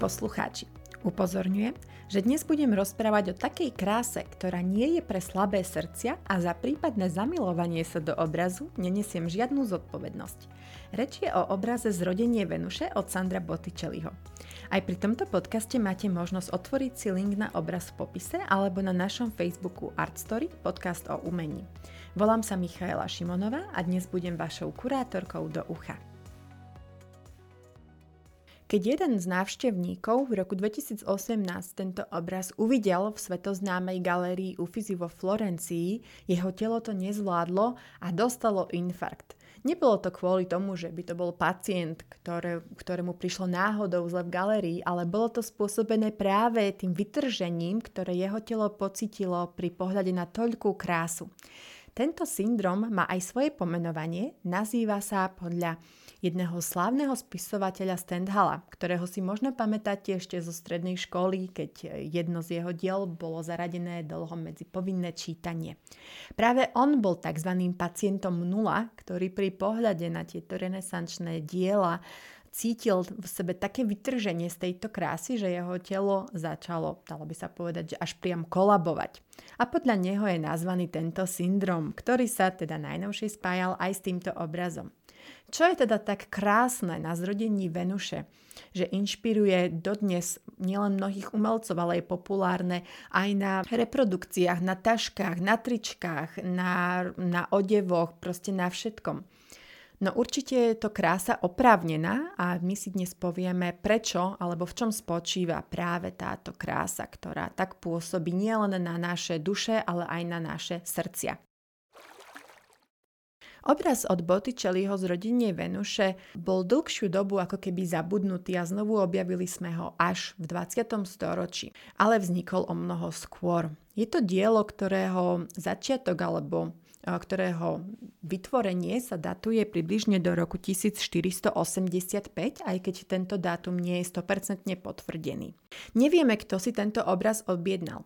poslucháči, upozorňujem, že dnes budem rozprávať o takej kráse, ktorá nie je pre slabé srdcia a za prípadné zamilovanie sa do obrazu nenesiem žiadnu zodpovednosť. Reč je o obraze Zrodenie Venuše od Sandra Botticelliho. Aj pri tomto podcaste máte možnosť otvoriť si link na obraz v popise alebo na našom Facebooku Artstory podcast o umení. Volám sa Michaela Šimonová a dnes budem vašou kurátorkou do ucha. Keď jeden z návštevníkov v roku 2018 tento obraz uvidel v svetoznámej galérii Uffizi vo Florencii, jeho telo to nezvládlo a dostalo infarkt. Nebolo to kvôli tomu, že by to bol pacient, ktoré, ktorému prišlo náhodou zle v galérii, ale bolo to spôsobené práve tým vytržením, ktoré jeho telo pocitilo pri pohľade na toľkú krásu. Tento syndrom má aj svoje pomenovanie, nazýva sa podľa jedného slávneho spisovateľa Stendhala, ktorého si možno pamätáte ešte zo strednej školy, keď jedno z jeho diel bolo zaradené dlho medzi povinné čítanie. Práve on bol tzv. pacientom nula, ktorý pri pohľade na tieto renesančné diela cítil v sebe také vytrženie z tejto krásy, že jeho telo začalo, dalo by sa povedať, že až priam kolabovať. A podľa neho je nazvaný tento syndrom, ktorý sa teda najnovšie spájal aj s týmto obrazom. Čo je teda tak krásne na zrodení Venuše? že inšpiruje dodnes nielen mnohých umelcov, ale je populárne aj na reprodukciách, na taškách, na tričkách, na, na odevoch, proste na všetkom. No určite je to krása oprávnená a my si dnes povieme, prečo alebo v čom spočíva práve táto krása, ktorá tak pôsobí nielen na naše duše, ale aj na naše srdcia. Obraz od Botticelliho z rodine Venuše bol dlhšiu dobu ako keby zabudnutý a znovu objavili sme ho až v 20. storočí, ale vznikol o mnoho skôr. Je to dielo, ktorého začiatok alebo ktorého vytvorenie sa datuje približne do roku 1485, aj keď tento dátum nie je 100% potvrdený. Nevieme, kto si tento obraz objednal.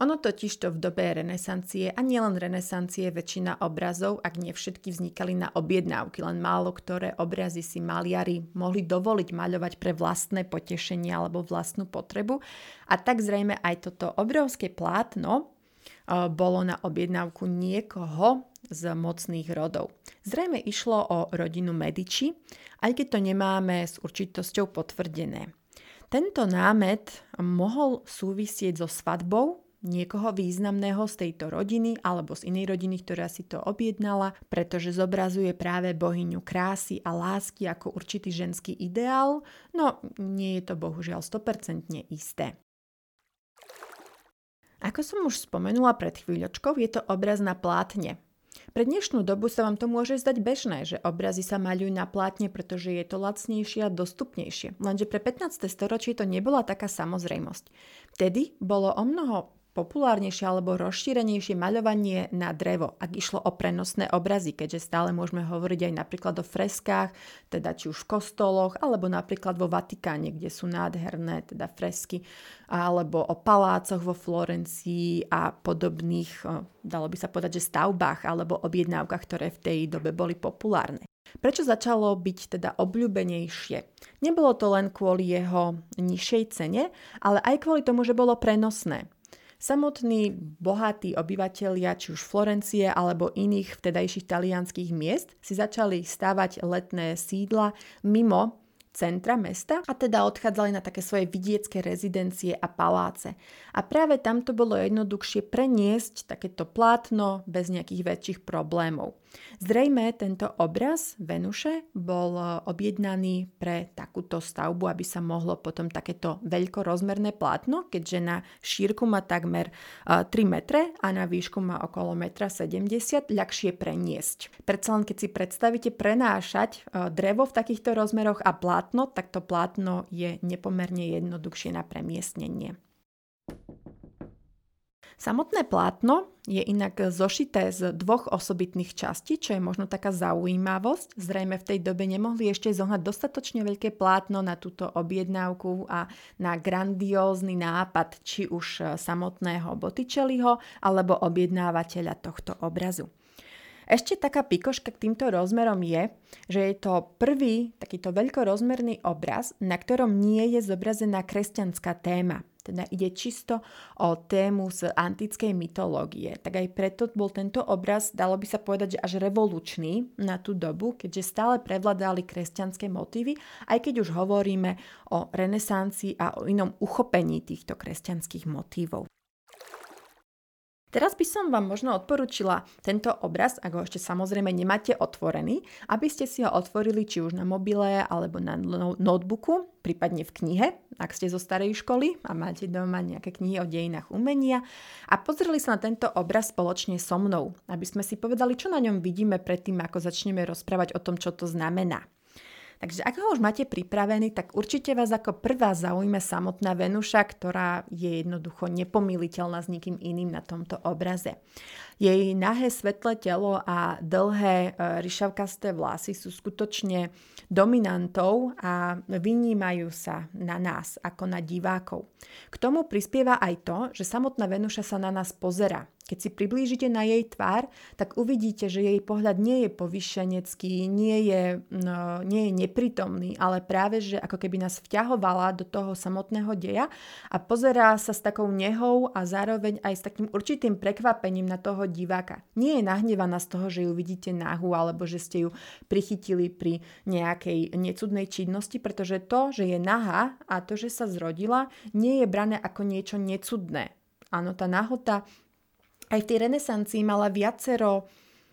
Ono totiž to v dobe renesancie a nielen renesancie väčšina obrazov, ak nie všetky vznikali na objednávky, len málo ktoré obrazy si maliari mohli dovoliť maľovať pre vlastné potešenie alebo vlastnú potrebu. A tak zrejme aj toto obrovské plátno bolo na objednávku niekoho z mocných rodov. Zrejme išlo o rodinu Medici, aj keď to nemáme s určitosťou potvrdené. Tento námet mohol súvisieť so svadbou niekoho významného z tejto rodiny alebo z inej rodiny, ktorá si to objednala, pretože zobrazuje práve bohyňu krásy a lásky ako určitý ženský ideál, no nie je to bohužiaľ 100% isté. Ako som už spomenula pred chvíľočkou, je to obraz na plátne. Pre dnešnú dobu sa vám to môže zdať bežné, že obrazy sa maľujú na plátne, pretože je to lacnejšie a dostupnejšie. Lenže pre 15. storočie to nebola taká samozrejmosť. Vtedy bolo o mnoho populárnejšie alebo rozšírenejšie maľovanie na drevo, ak išlo o prenosné obrazy, keďže stále môžeme hovoriť aj napríklad o freskách, teda či už v kostoloch, alebo napríklad vo Vatikáne, kde sú nádherné teda fresky, alebo o palácoch vo Florencii a podobných, dalo by sa povedať, že stavbách alebo objednávkach, ktoré v tej dobe boli populárne. Prečo začalo byť teda obľúbenejšie? Nebolo to len kvôli jeho nižšej cene, ale aj kvôli tomu, že bolo prenosné. Samotní bohatí obyvatelia, či už Florencie alebo iných vtedajších talianských miest, si začali stavať letné sídla mimo centra mesta a teda odchádzali na také svoje vidiecké rezidencie a paláce. A práve tam to bolo jednoduchšie preniesť takéto plátno bez nejakých väčších problémov. Zrejme tento obraz Venuše bol e, objednaný pre takúto stavbu, aby sa mohlo potom takéto veľkorozmerné plátno, keďže na šírku má takmer 3 e, metre a na výšku má okolo 1,70 m, ľahšie preniesť. Predsa len keď si predstavíte prenášať e, drevo v takýchto rozmeroch a plátno, tak to plátno je nepomerne jednoduchšie na premiestnenie. Samotné plátno je inak zošité z dvoch osobitných častí, čo je možno taká zaujímavosť. Zrejme v tej dobe nemohli ešte zohnať dostatočne veľké plátno na túto objednávku a na grandiózny nápad či už samotného Botticelliho alebo objednávateľa tohto obrazu. Ešte taká pikoška k týmto rozmerom je, že je to prvý takýto veľkorozmerný obraz, na ktorom nie je zobrazená kresťanská téma. Teda ide čisto o tému z antickej mytológie. Tak aj preto bol tento obraz, dalo by sa povedať, že až revolučný na tú dobu, keďže stále prevládali kresťanské motívy, aj keď už hovoríme o renesancii a o inom uchopení týchto kresťanských motívov. Teraz by som vám možno odporúčila tento obraz, ak ho ešte samozrejme nemáte otvorený, aby ste si ho otvorili či už na mobile alebo na no-, notebooku, prípadne v knihe, ak ste zo starej školy a máte doma nejaké knihy o dejinách umenia a pozreli sa na tento obraz spoločne so mnou, aby sme si povedali, čo na ňom vidíme predtým, ako začneme rozprávať o tom, čo to znamená. Takže ak ho už máte pripravený, tak určite vás ako prvá zaujme samotná Venuša, ktorá je jednoducho nepomiliteľná s nikým iným na tomto obraze. Jej nahé svetlé telo a dlhé e, ryšavkasté vlasy sú skutočne dominantou a vynímajú sa na nás ako na divákov. K tomu prispieva aj to, že samotná Venuša sa na nás pozera. Keď si priblížite na jej tvár, tak uvidíte, že jej pohľad nie je povyšenecký, nie je, no, nie je neprítomný, ale práve, že ako keby nás vťahovala do toho samotného deja a pozerá sa s takou nehou a zároveň aj s takým určitým prekvapením na toho diváka. Nie je nahnevaná z toho, že ju vidíte nahu alebo že ste ju prichytili pri nejakej necudnej činnosti, pretože to, že je nahá a to, že sa zrodila, nie je brané ako niečo necudné. Áno, tá nahota aj v tej renesancii mala viacero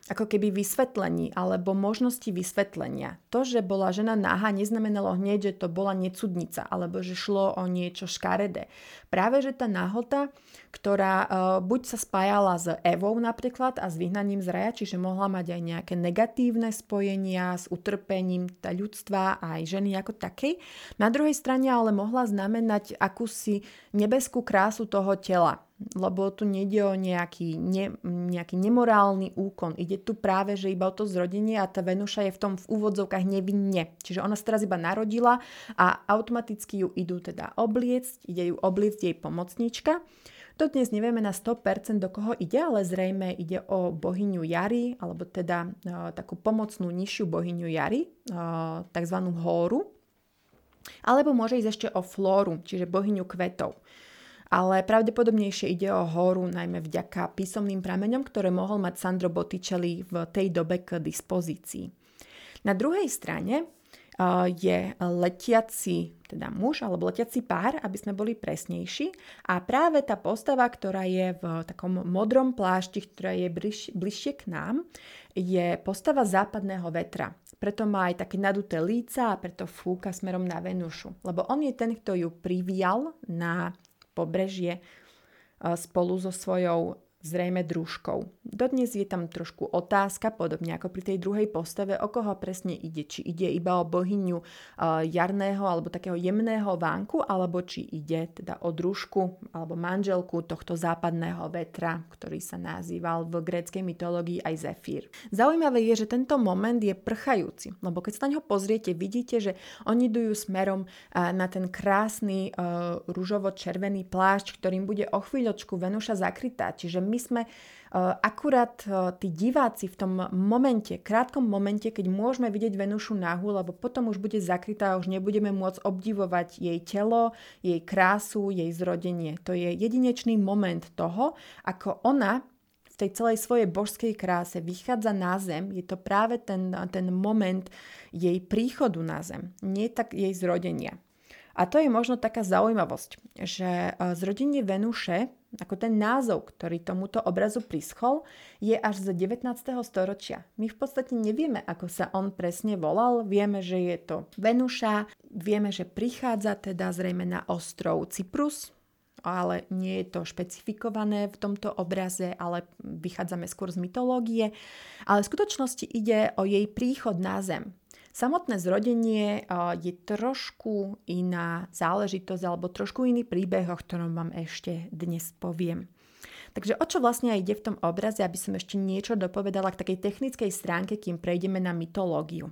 ako keby vysvetlení alebo možnosti vysvetlenia. To, že bola žena náha, neznamenalo hneď, že to bola necudnica alebo že šlo o niečo škaredé. Práve, že tá nahota, ktorá uh, buď sa spájala s Evou napríklad a s vyhnaním z raja, čiže mohla mať aj nejaké negatívne spojenia s utrpením tá ľudstva a aj ženy ako takej. Na druhej strane ale mohla znamenať akúsi nebeskú krásu toho tela lebo tu nejde o nejaký, ne, nejaký nemorálny úkon. Ide tu práve, že iba o to zrodenie a tá Venuša je v tom v úvodzovkách nevinne. Čiže ona sa teraz iba narodila a automaticky ju idú teda obliecť, ide ju obliecť jej pomocnička. To dnes nevieme na 100% do koho ide, ale zrejme ide o bohyňu Jary, alebo teda uh, takú pomocnú nižšiu bohyňu Jary, uh, tzv. hóru. Alebo môže ísť ešte o flóru, čiže bohyňu kvetov ale pravdepodobnejšie ide o horu najmä vďaka písomným prameňom, ktoré mohol mať Sandro Botticelli v tej dobe k dispozícii. Na druhej strane je letiaci teda muž alebo letiaci pár, aby sme boli presnejší. A práve tá postava, ktorá je v takom modrom plášti, ktorá je bliž, bližšie k nám, je postava západného vetra. Preto má aj také naduté líca a preto fúka smerom na Venušu. Lebo on je ten, kto ju privial na pobrežie spolu so svojou zrejme družkou. Dodnes je tam trošku otázka, podobne ako pri tej druhej postave, o koho presne ide. Či ide iba o bohyňu uh, jarného alebo takého jemného vánku, alebo či ide teda o družku alebo manželku tohto západného vetra, ktorý sa nazýval v gréckej mytológii aj Zefír. Zaujímavé je, že tento moment je prchajúci, lebo keď sa na ňo pozriete, vidíte, že oni idú smerom uh, na ten krásny uh, rúžovo-červený plášť, ktorým bude o chvíľočku Venuša zakrytá. Čiže my sme uh, akurát uh, tí diváci v tom momente, krátkom momente, keď môžeme vidieť Venušu nahu, lebo potom už bude zakrytá už nebudeme môcť obdivovať jej telo, jej krásu, jej zrodenie. To je jedinečný moment toho, ako ona v tej celej svojej božskej kráse vychádza na zem, je to práve ten, ten moment jej príchodu na zem, nie tak jej zrodenia. A to je možno taká zaujímavosť, že zrodenie Venuše ako ten názov, ktorý tomuto obrazu prischol, je až z 19. storočia. My v podstate nevieme, ako sa on presne volal. Vieme, že je to Venuša, vieme, že prichádza teda zrejme na ostrov Cyprus, ale nie je to špecifikované v tomto obraze, ale vychádzame skôr z mytológie. Ale v skutočnosti ide o jej príchod na zem. Samotné zrodenie je trošku iná záležitosť alebo trošku iný príbeh, o ktorom vám ešte dnes poviem. Takže o čo vlastne ide v tom obraze, aby som ešte niečo dopovedala k takej technickej stránke, kým prejdeme na mytológiu.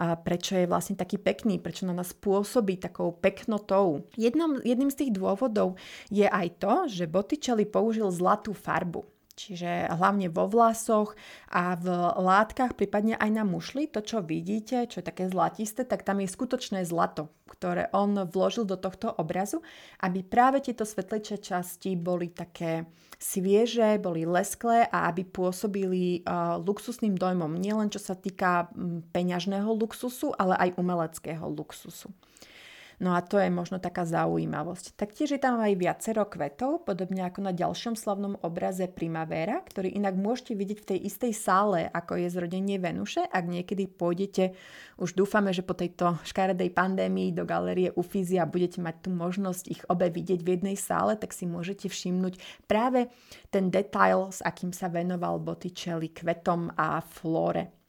A prečo je vlastne taký pekný, prečo na nás pôsobí takou peknotou. Jednom, jedným z tých dôvodov je aj to, že Botticelli použil zlatú farbu. Čiže hlavne vo vlasoch a v látkach, prípadne aj na mušli. To, čo vidíte, čo je také zlatisté, tak tam je skutočné zlato, ktoré on vložil do tohto obrazu, aby práve tieto svetlejšie časti boli také svieže, boli lesklé a aby pôsobili uh, luxusným dojmom. Nielen čo sa týka peňažného luxusu, ale aj umeleckého luxusu. No a to je možno taká zaujímavosť. Taktiež je tam aj viacero kvetov, podobne ako na ďalšom slavnom obraze Primavera, ktorý inak môžete vidieť v tej istej sále, ako je zrodenie Venuše. Ak niekedy pôjdete, už dúfame, že po tejto škaredej pandémii do galerie Ufizia budete mať tú možnosť ich obe vidieť v jednej sále, tak si môžete všimnúť práve ten detail, s akým sa venoval Botticelli kvetom a flóre.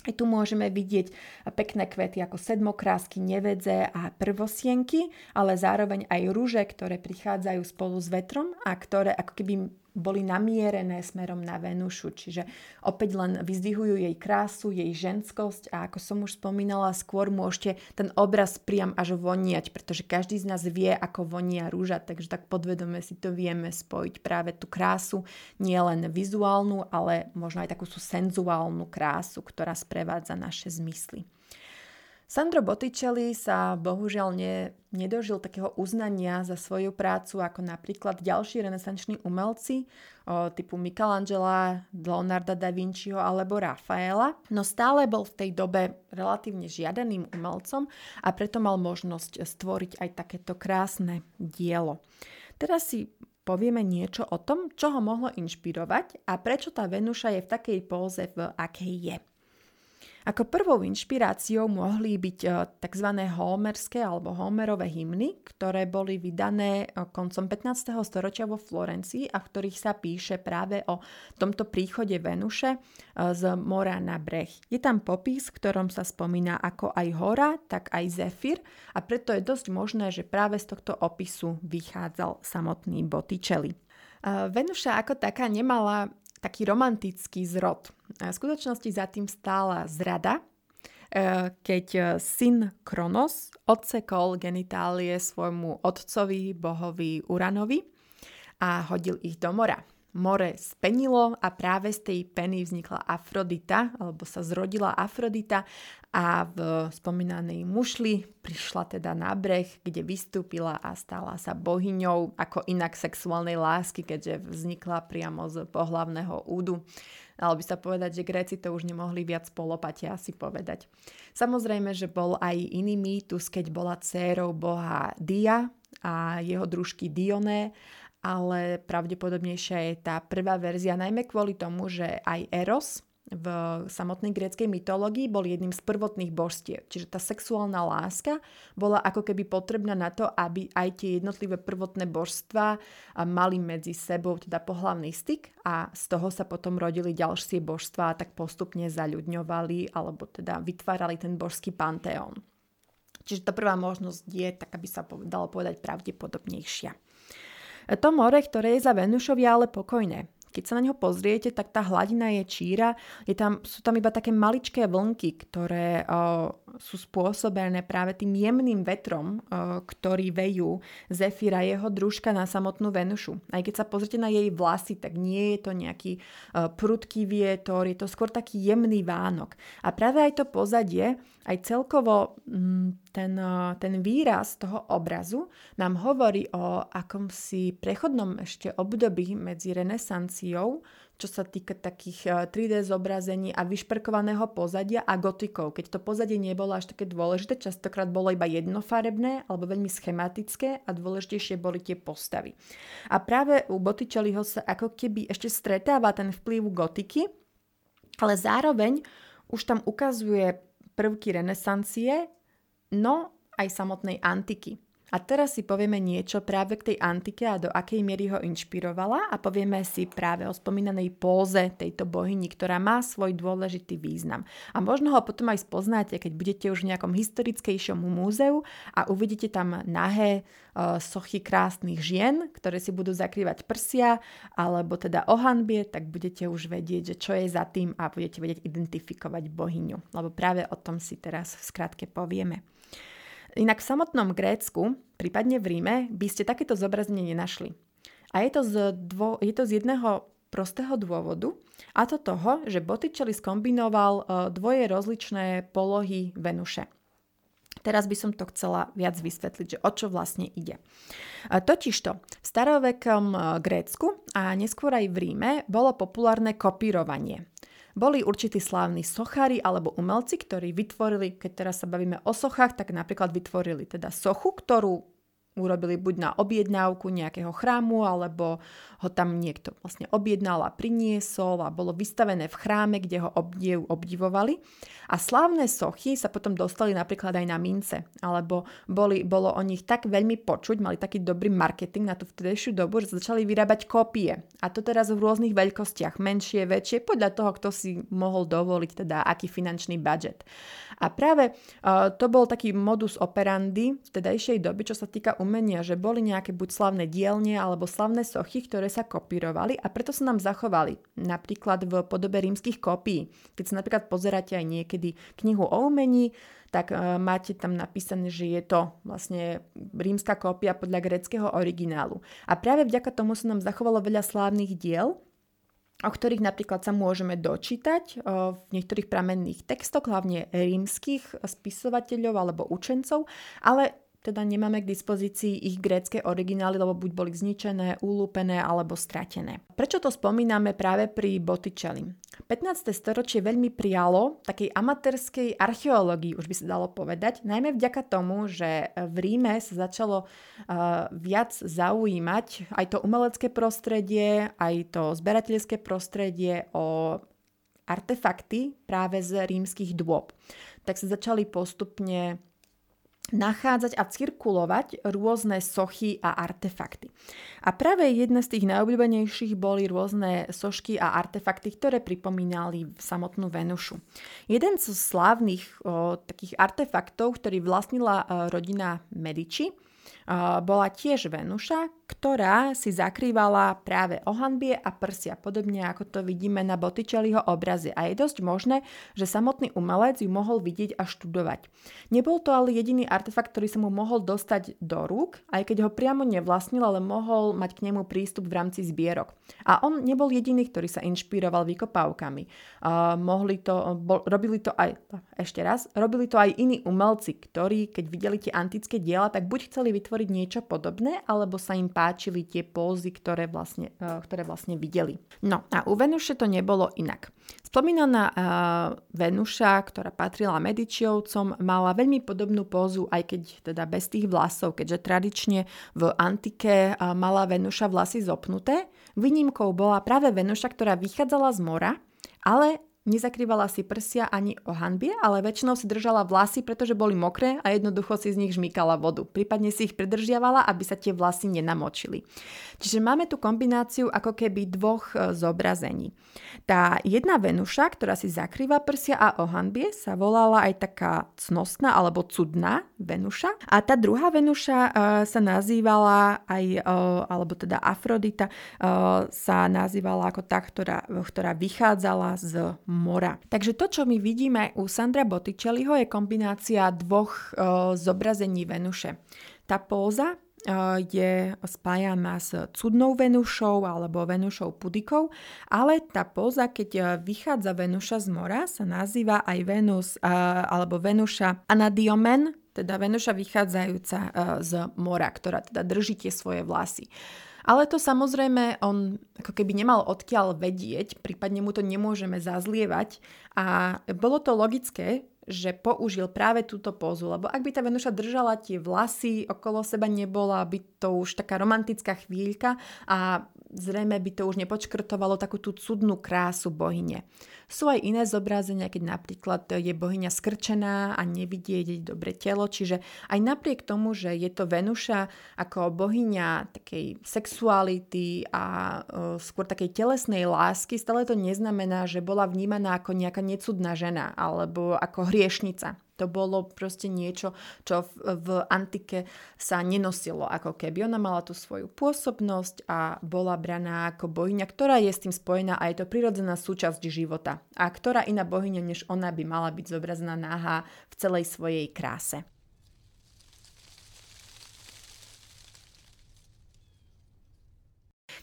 Aj tu môžeme vidieť pekné kvety ako sedmokrásky, nevedze a prvosienky, ale zároveň aj rúže, ktoré prichádzajú spolu s vetrom a ktoré ako keby boli namierené smerom na Venušu, čiže opäť len vyzdvihujú jej krásu, jej ženskosť a ako som už spomínala, skôr môžete ten obraz priam až voniať, pretože každý z nás vie, ako vonia rúža, takže tak podvedome si to vieme spojiť práve tú krásu, nie len vizuálnu, ale možno aj takú senzuálnu krásu, ktorá sprevádza naše zmysly. Sandro Botticelli sa bohužiaľ ne, nedožil takého uznania za svoju prácu ako napríklad ďalší renesanční umelci o, typu Michelangela, Leonarda da Vinciho alebo Rafaela, no stále bol v tej dobe relatívne žiadaným umelcom a preto mal možnosť stvoriť aj takéto krásne dielo. Teraz si povieme niečo o tom, čo ho mohlo inšpirovať a prečo tá Venuša je v takej póze, v akej je. Ako prvou inšpiráciou mohli byť e, tzv. homerské alebo homerové hymny, ktoré boli vydané e, koncom 15. storočia vo Florencii a v ktorých sa píše práve o tomto príchode Venuše e, z mora na breh. Je tam popis, v ktorom sa spomína ako aj hora, tak aj zefír a preto je dosť možné, že práve z tohto opisu vychádzal samotný Botticelli. Venuša ako taká nemala taký romantický zrod. V skutočnosti za tým stála zrada, e, keď e, syn Kronos odsekol genitálie svojmu otcovi, bohovi Uranovi a hodil ich do mora more spenilo a práve z tej peny vznikla Afrodita, alebo sa zrodila Afrodita a v spomínanej mušli prišla teda na breh, kde vystúpila a stala sa bohyňou ako inak sexuálnej lásky, keďže vznikla priamo z pohlavného údu. Dalo by sa povedať, že Gréci to už nemohli viac polopate asi povedať. Samozrejme, že bol aj iný mýtus, keď bola dcérou boha Dia a jeho družky Dioné ale pravdepodobnejšia je tá prvá verzia, najmä kvôli tomu, že aj Eros v samotnej gréckej mytológii bol jedným z prvotných božstiev. Čiže tá sexuálna láska bola ako keby potrebná na to, aby aj tie jednotlivé prvotné božstva mali medzi sebou teda pohlavný styk a z toho sa potom rodili ďalšie božstva a tak postupne zaľudňovali alebo teda vytvárali ten božský panteón. Čiže tá prvá možnosť je, tak aby sa dalo povedať, pravdepodobnejšia. To more, ktoré je za Venušov, ale pokojné. Keď sa na neho pozriete, tak tá hladina je číra, je tam, sú tam iba také maličké vlnky, ktoré o, sú spôsobené práve tým jemným vetrom, o, ktorý vejú Zefira jeho družka na samotnú Venušu. Aj keď sa pozrite na jej vlasy, tak nie je to nejaký o, prudký vietor, je to skôr taký jemný vánok. A práve aj to pozadie, aj celkovo m, mm, ten, ten výraz toho obrazu nám hovorí o akomsi prechodnom ešte období medzi renesanciou, čo sa týka takých 3D zobrazení a vyšperkovaného pozadia a gotikou. Keď to pozadie nebolo až také dôležité, častokrát bolo iba jednofarebné alebo veľmi schematické a dôležitejšie boli tie postavy. A práve u Botticelliho sa ako keby ešte stretáva ten vplyv gotiky, ale zároveň už tam ukazuje prvky renesancie, no aj samotnej antiky. A teraz si povieme niečo práve k tej antike a do akej miery ho inšpirovala a povieme si práve o spomínanej póze tejto bohyni, ktorá má svoj dôležitý význam. A možno ho potom aj spoznáte, keď budete už v nejakom historickejšom múzeu a uvidíte tam nahé uh, sochy krásnych žien, ktoré si budú zakrývať prsia alebo teda ohanbie, tak budete už vedieť, že čo je za tým a budete vedieť identifikovať bohyňu. Lebo práve o tom si teraz v skratke povieme. Inak v samotnom Grécku, prípadne v Ríme, by ste takéto zobrazenie nenašli. A je to z, dvo, je to z jedného prostého dôvodu, a to toho, že Botticelli skombinoval e, dvoje rozličné polohy Venuše. Teraz by som to chcela viac vysvetliť, že o čo vlastne ide. Totižto v starovekom e, Grécku a neskôr aj v Ríme bolo populárne kopírovanie. Boli určití slávni sochári alebo umelci, ktorí vytvorili, keď teraz sa bavíme o sochách, tak napríklad vytvorili teda sochu, ktorú urobili buď na objednávku nejakého chrámu, alebo ho tam niekto vlastne objednal a priniesol a bolo vystavené v chráme, kde ho obdiv, obdivovali. A slávne sochy sa potom dostali napríklad aj na mince, alebo boli, bolo o nich tak veľmi počuť, mali taký dobrý marketing na tú vtedejšiu dobu, že začali vyrábať kópie. A to teraz v rôznych veľkostiach, menšie, väčšie, podľa toho, kto si mohol dovoliť, teda aký finančný budget. A práve uh, to bol taký modus operandi v tedajšej doby, čo sa týka umenia, že boli nejaké buď slavné dielne alebo slavné sochy, ktoré sa kopírovali a preto sa nám zachovali. Napríklad v podobe rímskych kópií. Keď sa napríklad pozeráte aj niekedy knihu o umení, tak uh, máte tam napísané, že je to vlastne rímska kópia podľa greckého originálu. A práve vďaka tomu sa nám zachovalo veľa slávnych diel, o ktorých napríklad sa môžeme dočítať uh, v niektorých pramenných textoch, hlavne rímskych spisovateľov alebo učencov, ale teda nemáme k dispozícii ich grécké originály, lebo buď boli zničené, ulúpené alebo stratené. Prečo to spomíname práve pri Botticelli? 15. storočie veľmi prijalo takej amatérskej archeológii, už by sa dalo povedať, najmä vďaka tomu, že v Ríme sa začalo uh, viac zaujímať aj to umelecké prostredie, aj to zberateľské prostredie o artefakty práve z rímskych dôb. Tak sa začali postupne nachádzať a cirkulovať rôzne sochy a artefakty. A práve jedna z tých najobľúbenejších boli rôzne sošky a artefakty, ktoré pripomínali samotnú Venušu. Jeden z slávnych o, takých artefaktov, ktorý vlastnila o, rodina Medici, bola tiež Venuša, ktorá si zakrývala práve ohanbie a prsia, podobne ako to vidíme na Botticelliho obraze. A je dosť možné, že samotný umelec ju mohol vidieť a študovať. Nebol to ale jediný artefakt, ktorý sa mu mohol dostať do rúk, aj keď ho priamo nevlastnil, ale mohol mať k nemu prístup v rámci zbierok. A on nebol jediný, ktorý sa inšpiroval vykopávkami. Uh, mohli to, bol, robili to aj, ešte raz, robili to aj iní umelci, ktorí, keď videli tie antické diela, tak buď chceli vytvoriť niečo podobné, alebo sa im páčili tie pózy, ktoré vlastne, uh, ktoré vlastne videli. No a u Venuše to nebolo inak. Spomínaná uh, Venuša, ktorá patrila Medičiovcom, mala veľmi podobnú pózu, aj keď teda bez tých vlasov, keďže tradične v antike uh, mala Venuša vlasy zopnuté. Výnimkou bola práve Venuša, ktorá vychádzala z mora, ale Nezakrývala si prsia ani o hanbie, ale väčšinou si držala vlasy, pretože boli mokré a jednoducho si z nich žmýkala vodu. Prípadne si ich pridržiavala, aby sa tie vlasy nenamočili. Čiže máme tu kombináciu ako keby dvoch e, zobrazení. Tá jedna Venuša, ktorá si zakrýva prsia a o hanbie, sa volala aj taká cnostná alebo cudná Venuša. A tá druhá Venuša uh, sa nazývala aj, uh, alebo teda Afrodita sa nazývala ako tá, ktorá, ktorá vychádzala z mora. Takže to, čo my vidíme u Sandra Botticelliho, je kombinácia dvoch uh, zobrazení Venuše. Tá póza uh, je spájaná s cudnou Venušou alebo Venušou pudikou, ale tá póza, keď uh, vychádza Venuša z mora, sa nazýva aj Venus uh, alebo Venuša anadiomen, teda Venuša vychádzajúca z mora, ktorá teda drží tie svoje vlasy. Ale to samozrejme on ako keby nemal odkiaľ vedieť, prípadne mu to nemôžeme zazlievať. A bolo to logické, že použil práve túto pózu, lebo ak by tá Venuša držala tie vlasy okolo seba, nebola by to už taká romantická chvíľka a zrejme by to už nepočkrtovalo takú tú cudnú krásu bohyne. Sú aj iné zobrazenia, keď napríklad je bohyňa skrčená a nevidieť jej dobre telo, čiže aj napriek tomu, že je to Venuša ako bohyňa takej sexuality a uh, skôr takej telesnej lásky, stále to neznamená, že bola vnímaná ako nejaká necudná žena alebo ako hriešnica. To bolo proste niečo, čo v, v antike sa nenosilo ako keby. Ona mala tú svoju pôsobnosť a bola braná ako bohyňa, ktorá je s tým spojená a je to prirodzená súčasť života. A ktorá iná bohyňa než ona by mala byť zobrazená náha v celej svojej kráse.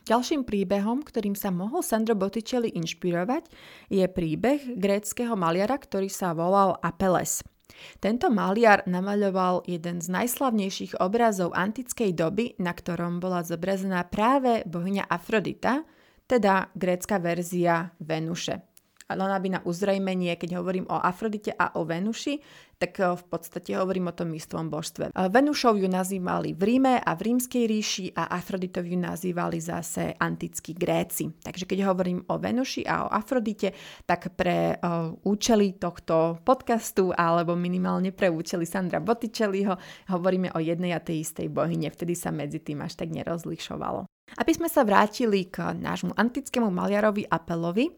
Ďalším príbehom, ktorým sa mohol Sandro Botticelli inšpirovať, je príbeh gréckého maliara, ktorý sa volal Apeles. Tento maliar namaľoval jeden z najslavnejších obrazov antickej doby, na ktorom bola zobrazená práve bohyňa Afrodita, teda grécka verzia Venuše len aby na uzrejmenie, keď hovorím o Afrodite a o Venuši, tak eh, v podstate hovorím o tom istvom božstve. Eh, Venušov ju nazývali v Ríme a v rímskej ríši a Afroditov ju nazývali zase antickí Gréci. Takže keď hovorím o Venuši a o Afrodite, tak pre uh, účely tohto podcastu alebo minimálne pre účely Sandra Botticelliho hovoríme o jednej a tej istej bohyne. Vtedy sa medzi tým až tak nerozlišovalo. Aby sme sa vrátili k nášmu antickému maliarovi Apelovi,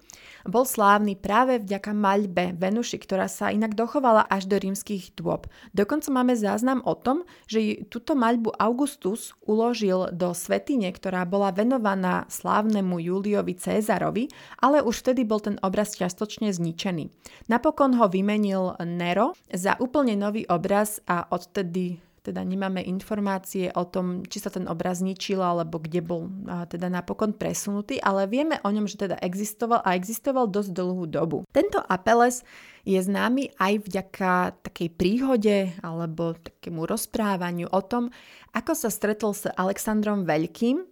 bol slávny práve vďaka maľbe Venuši, ktorá sa inak dochovala až do rímskych dôb. Dokonca máme záznam o tom, že túto maľbu Augustus uložil do svetine, ktorá bola venovaná slávnemu Juliovi Cézarovi, ale už vtedy bol ten obraz čiastočne zničený. Napokon ho vymenil Nero za úplne nový obraz a odtedy teda nemáme informácie o tom, či sa ten obraz zničil alebo kde bol teda napokon presunutý, ale vieme o ňom, že teda existoval a existoval dosť dlhú dobu. Tento Apeles je známy aj vďaka takej príhode alebo takému rozprávaniu o tom, ako sa stretol s Alexandrom Veľkým,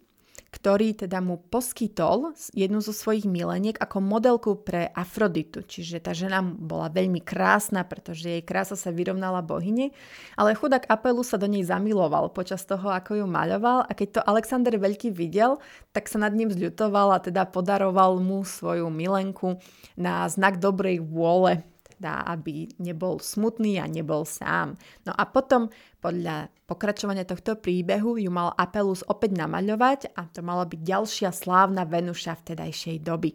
ktorý teda mu poskytol jednu zo svojich mileniek ako modelku pre Afroditu. Čiže tá žena bola veľmi krásna, pretože jej krása sa vyrovnala bohyne, ale chudák Apelu sa do nej zamiloval počas toho, ako ju maľoval a keď to Alexander Veľký videl, tak sa nad ním zľutoval a teda podaroval mu svoju milenku na znak dobrej vôle dá, aby nebol smutný a nebol sám. No a potom podľa pokračovania tohto príbehu ju mal Apelus opäť namaľovať a to mala byť ďalšia slávna Venuša vtedajšej doby.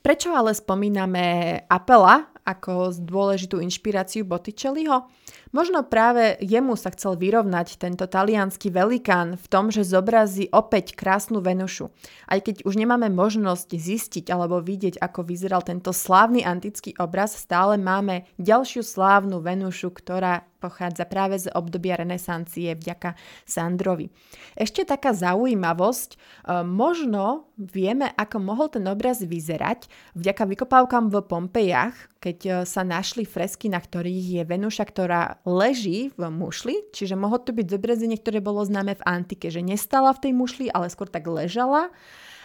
Prečo ale spomíname Apela ako dôležitú inšpiráciu Botticelliho? Možno práve jemu sa chcel vyrovnať tento talianský velikán v tom, že zobrazí opäť krásnu Venušu. Aj keď už nemáme možnosť zistiť alebo vidieť, ako vyzeral tento slávny antický obraz, stále máme ďalšiu slávnu Venušu, ktorá pochádza práve z obdobia renesancie vďaka Sandrovi. Ešte taká zaujímavosť, e, možno vieme, ako mohol ten obraz vyzerať vďaka vykopávkam v Pompejach, keď e, sa našli fresky, na ktorých je Venuša, ktorá leží v mušli, čiže mohlo to byť zobrazenie, ktoré bolo známe v antike, že nestala v tej mušli, ale skôr tak ležala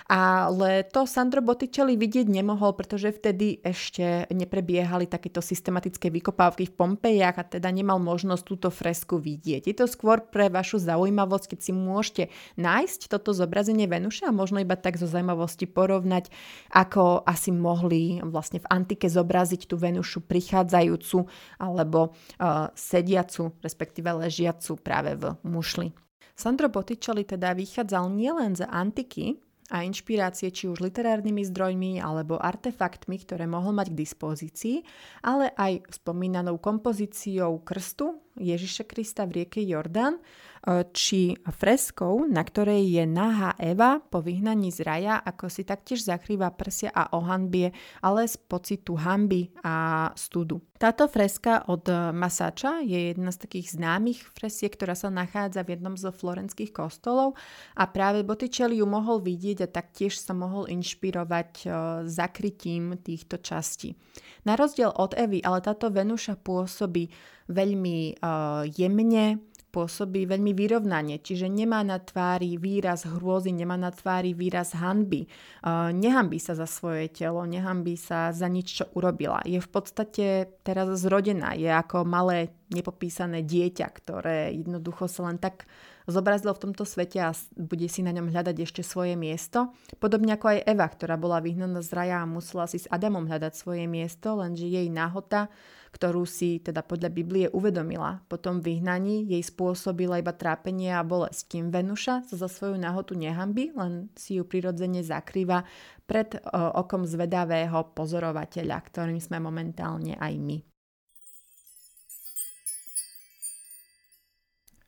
ale to Sandro Botticelli vidieť nemohol, pretože vtedy ešte neprebiehali takéto systematické vykopávky v Pompejach a teda nemal možnosť túto fresku vidieť. Je to skôr pre vašu zaujímavosť, keď si môžete nájsť toto zobrazenie Venuše a možno iba tak zo zaujímavosti porovnať, ako asi mohli vlastne v antike zobraziť tú Venušu prichádzajúcu alebo uh, sediacu, respektíve ležiacu práve v mušli. Sandro Botticelli teda vychádzal nielen z antiky, a inšpirácie či už literárnymi zdrojmi alebo artefaktmi, ktoré mohol mať k dispozícii, ale aj spomínanou kompozíciou krstu Ježiša Krista v rieke Jordán, e, či freskou, na ktorej je nahá Eva po vyhnaní z raja, ako si taktiež zakrýva prsia a ohanbie, ale z pocitu hamby a studu. Táto freska od Masača je jedna z takých známych fresiek, ktorá sa nachádza v jednom zo florenských kostolov a práve Botticelli ju mohol vidieť a taktiež sa mohol inšpirovať e, zakrytím týchto častí. Na rozdiel od Evy, ale táto Venuša pôsobí veľmi uh, jemne, pôsobí veľmi vyrovnanie, čiže nemá na tvári výraz hrôzy, nemá na tvári výraz hanby. Uh, nehambí sa za svoje telo, nehambí sa za nič, čo urobila. Je v podstate teraz zrodená, je ako malé nepopísané dieťa, ktoré jednoducho sa len tak zobrazilo v tomto svete a bude si na ňom hľadať ešte svoje miesto. Podobne ako aj Eva, ktorá bola vyhnaná z raja a musela si s Adamom hľadať svoje miesto, lenže jej náhota ktorú si teda podľa Biblie uvedomila. Po tom vyhnaní jej spôsobila iba trápenie a bolesť. Kým Venuša sa za svoju nahotu nehambi, len si ju prirodzene zakrýva pred okom zvedavého pozorovateľa, ktorým sme momentálne aj my.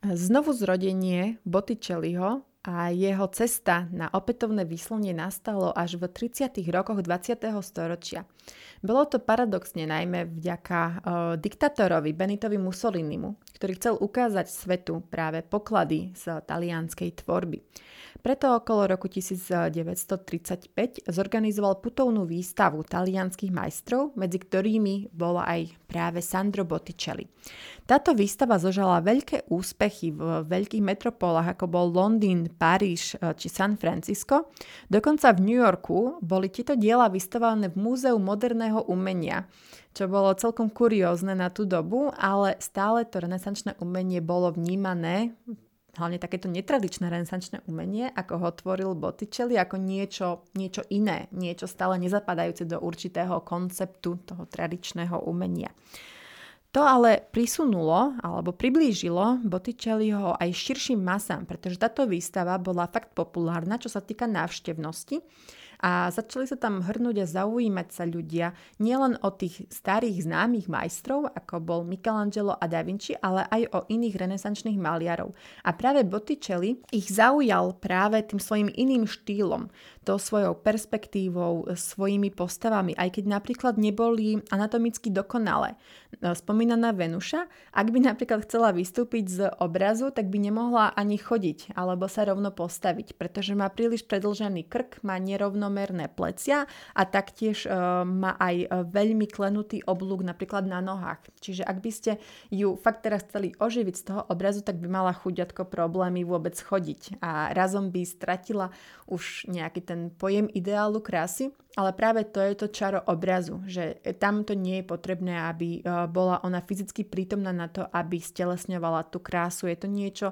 Znovu zrodenie Botticelliho a jeho cesta na opätovné výslovne nastalo až v 30. rokoch 20. storočia. Bolo to paradoxne najmä vďaka o, diktatorovi Benitovi Mussolinimu, ktorý chcel ukázať svetu práve poklady z talianskej tvorby. Preto okolo roku 1935 zorganizoval putovnú výstavu talianských majstrov, medzi ktorými bolo aj práve Sandro Botticelli. Táto výstava zožala veľké úspechy v veľkých metropolách, ako bol Londýn, Paríž eh, či San Francisco. Dokonca v New Yorku boli tieto diela vystavané v Múzeu moderného umenia, čo bolo celkom kuriózne na tú dobu, ale stále to renesančné umenie bolo vnímané hlavne takéto netradičné renesančné umenie, ako ho tvoril Botticelli, ako niečo, niečo iné, niečo stále nezapadajúce do určitého konceptu toho tradičného umenia. To ale prisunulo alebo priblížilo Botticelliho aj širším masám, pretože táto výstava bola fakt populárna, čo sa týka návštevnosti a začali sa tam hrnúť a zaujímať sa ľudia nielen o tých starých známych majstrov, ako bol Michelangelo a Da Vinci, ale aj o iných renesančných maliarov. A práve Botticelli ich zaujal práve tým svojim iným štýlom, tou svojou perspektívou, svojimi postavami, aj keď napríklad neboli anatomicky dokonalé. Spomínaná Venuša, ak by napríklad chcela vystúpiť z obrazu, tak by nemohla ani chodiť alebo sa rovno postaviť, pretože má príliš predlžený krk, má nerovno rovnomerné plecia a taktiež uh, má aj uh, veľmi klenutý oblúk napríklad na nohách. Čiže ak by ste ju fakt teraz chceli oživiť z toho obrazu, tak by mala chuďatko problémy vôbec chodiť a razom by stratila už nejaký ten pojem ideálu krásy, ale práve to je to čaro obrazu, že tam to nie je potrebné, aby bola ona fyzicky prítomná na to, aby stelesňovala tú krásu. Je to niečo,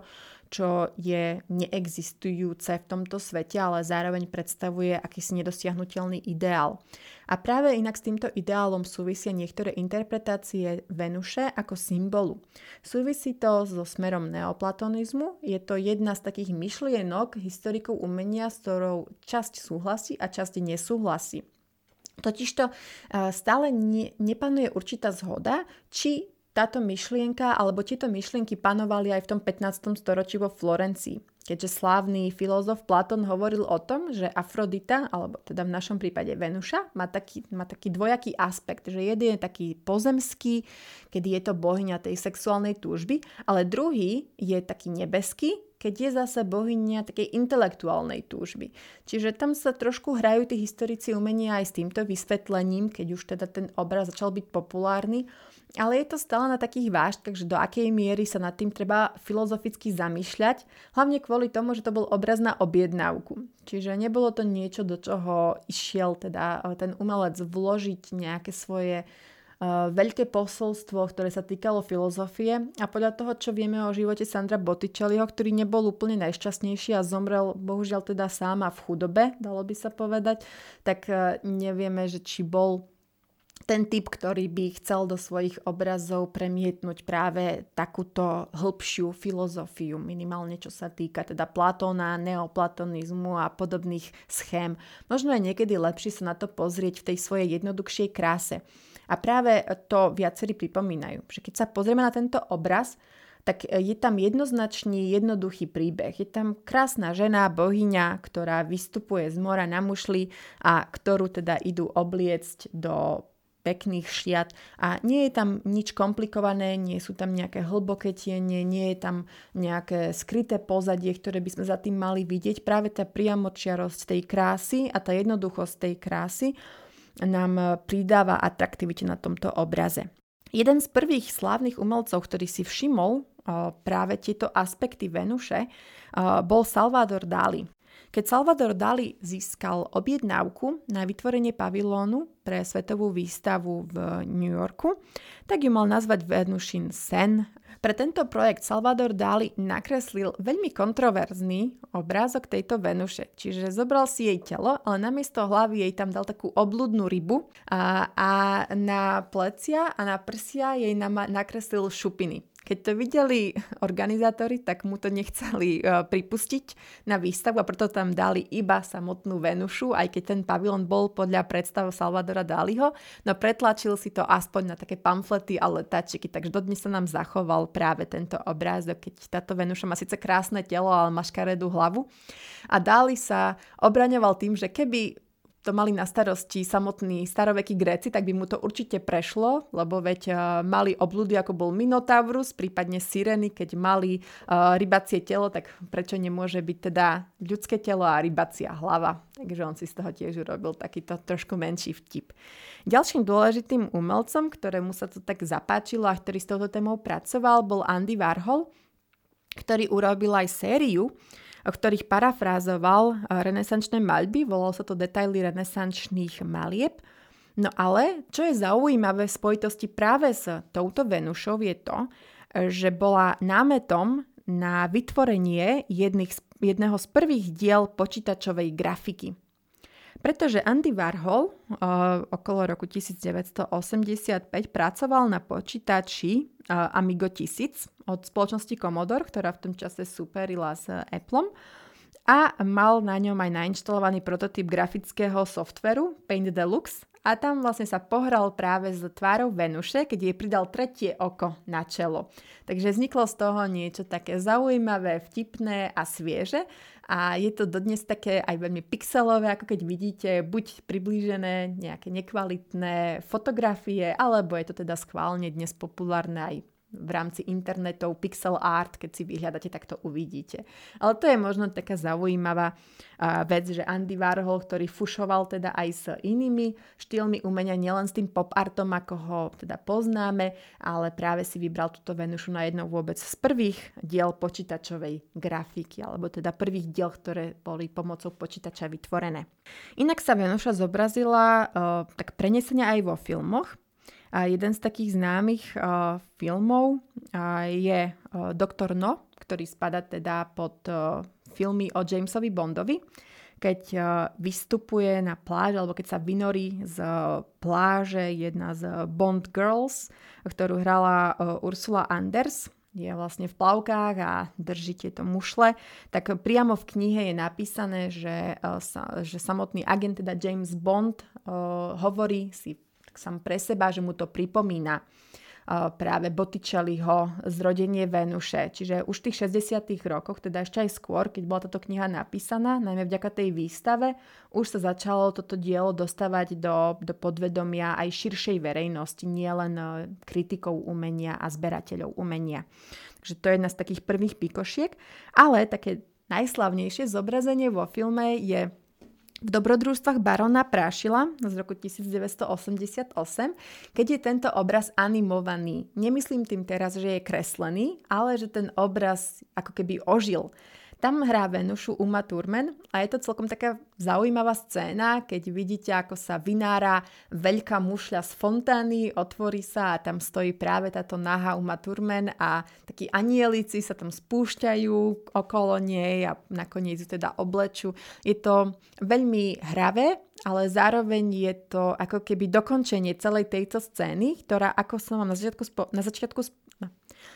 čo je neexistujúce v tomto svete, ale zároveň predstavuje akýsi nedosiahnutelný ideál. A práve inak s týmto ideálom súvisia niektoré interpretácie Venuše ako symbolu. Súvisí to so smerom neoplatonizmu, je to jedna z takých myšlienok historikov umenia, s ktorou časť súhlasí a časť nesúhlasí. Totižto stále ne, nepanuje určitá zhoda, či táto myšlienka alebo tieto myšlienky panovali aj v tom 15. storočí vo Florencii. Keďže slávny filozof Platón hovoril o tom, že Afrodita, alebo teda v našom prípade Venuša, má taký, má taký dvojaký aspekt, že jeden je taký pozemský, kedy je to bohyňa tej sexuálnej túžby, ale druhý je taký nebeský, keď je zase bohyňa takej intelektuálnej túžby. Čiže tam sa trošku hrajú tí historici umenia aj s týmto vysvetlením, keď už teda ten obraz začal byť populárny, ale je to stále na takých vážkach, že do akej miery sa nad tým treba filozoficky zamýšľať, hlavne kvôli tomu, že to bol obraz na objednávku. Čiže nebolo to niečo, do čoho išiel teda eh, ten umelec vložiť nejaké svoje uh, veľké posolstvo, ktoré sa týkalo filozofie a podľa toho, čo vieme o živote Sandra Botticelliho, ktorý nebol úplne najšťastnejší a zomrel bohužiaľ teda sám a v chudobe, dalo by sa povedať, tak uh, nevieme, že či bol ten typ, ktorý by chcel do svojich obrazov premietnúť práve takúto hĺbšiu filozofiu, minimálne čo sa týka teda Platóna, neoplatonizmu a podobných schém. Možno je niekedy lepšie sa na to pozrieť v tej svojej jednoduchšej kráse. A práve to viacerí pripomínajú, že keď sa pozrieme na tento obraz, tak je tam jednoznačný, jednoduchý príbeh. Je tam krásna žena, bohyňa, ktorá vystupuje z mora na mušli a ktorú teda idú obliecť do pekných šiat a nie je tam nič komplikované, nie sú tam nejaké hlboké tiene, nie je tam nejaké skryté pozadie, ktoré by sme za tým mali vidieť. Práve tá priamočiarosť tej krásy a tá jednoduchosť tej krásy nám pridáva atraktivite na tomto obraze. Jeden z prvých slávnych umelcov, ktorý si všimol práve tieto aspekty Venuše, bol Salvador Dali. Keď Salvador Dali získal objednávku na vytvorenie pavilónu pre svetovú výstavu v New Yorku, tak ju mal nazvať Venušin Sen. Pre tento projekt Salvador Dali nakreslil veľmi kontroverzný obrázok tejto Venuše. Čiže zobral si jej telo, ale namiesto hlavy jej tam dal takú obludnú rybu a, a na plecia a na prsia jej nakreslil šupiny. Keď to videli organizátori, tak mu to nechceli uh, pripustiť na výstavu a preto tam dali iba samotnú Venušu, aj keď ten pavilon bol podľa predstav Salvadora Daliho, no pretlačil si to aspoň na také pamflety a letačiky, takže dodnes sa nám zachoval práve tento obrázok, keď táto Venuša má síce krásne telo, ale má škaredú hlavu. A Dali sa obraňoval tým, že keby to mali na starosti samotní starovekí Gréci, tak by mu to určite prešlo, lebo veď uh, mali obľudy, ako bol Minotaurus, prípadne Sireny, keď mali uh, rybacie telo, tak prečo nemôže byť teda ľudské telo a rybacia hlava. Takže on si z toho tiež urobil takýto trošku menší vtip. Ďalším dôležitým umelcom, ktorému sa to tak zapáčilo a ktorý s touto témou pracoval, bol Andy Warhol, ktorý urobil aj sériu, o ktorých parafrázoval eh, renesančné maľby, volalo sa to Detaily renesančných malieb. No ale, čo je zaujímavé v spojitosti práve s touto Venušou je to, že bola námetom na vytvorenie jedných, jedného z prvých diel počítačovej grafiky. Pretože Andy Warhol uh, okolo roku 1985 pracoval na počítači uh, Amigo 1000 od spoločnosti Commodore, ktorá v tom čase superila s Appleom a mal na ňom aj nainštalovaný prototyp grafického softveru Paint Deluxe a tam vlastne sa pohral práve s tvárou Venuše, keď jej pridal tretie oko na čelo. Takže vzniklo z toho niečo také zaujímavé, vtipné a svieže a je to dodnes také aj veľmi pixelové, ako keď vidíte buď priblížené nejaké nekvalitné fotografie, alebo je to teda schválne dnes populárne aj v rámci internetov pixel art, keď si vyhľadáte, tak to uvidíte. Ale to je možno taká zaujímavá vec, že Andy Warhol, ktorý fušoval teda aj s inými štýlmi umenia, nielen s tým pop artom, ako ho teda poznáme, ale práve si vybral túto Venušu na jednou vôbec z prvých diel počítačovej grafiky, alebo teda prvých diel, ktoré boli pomocou počítača vytvorené. Inak sa Venuša zobrazila tak prenesenia aj vo filmoch, a jeden z takých známych uh, filmov uh, je uh, Doktor No, ktorý spada teda pod uh, filmy o Jamesovi Bondovi, keď uh, vystupuje na pláž alebo keď sa vynorí z uh, pláže jedna z Bond Girls, ktorú hrala uh, Ursula Anders, je vlastne v plavkách a drží tieto mušle, tak priamo v knihe je napísané, že, že samotný agent, teda James Bond, hovorí si sám pre seba, že mu to pripomína práve Botticelliho Zrodenie Venuše. Čiže už v tých 60 rokoch, teda ešte aj skôr, keď bola táto kniha napísaná, najmä vďaka tej výstave, už sa začalo toto dielo dostávať do, do podvedomia aj širšej verejnosti, nielen e, kritikov umenia a zberateľov umenia. Takže to je jedna z takých prvých pikošiek. Ale také najslavnejšie zobrazenie vo filme je v dobrodružstvách barona Prášila z roku 1988, keď je tento obraz animovaný. Nemyslím tým teraz, že je kreslený, ale že ten obraz ako keby ožil. Tam hrá Venušu Uma Thurman a je to celkom taká zaujímavá scéna, keď vidíte, ako sa vynára veľká mušľa z fontány, otvorí sa a tam stojí práve táto naha Uma Thurman a takí anielici sa tam spúšťajú okolo nej a nakoniec ju teda oblečú. Je to veľmi hravé, ale zároveň je to ako keby dokončenie celej tejto scény, ktorá, ako som vám na začiatku, spo- na začiatku no,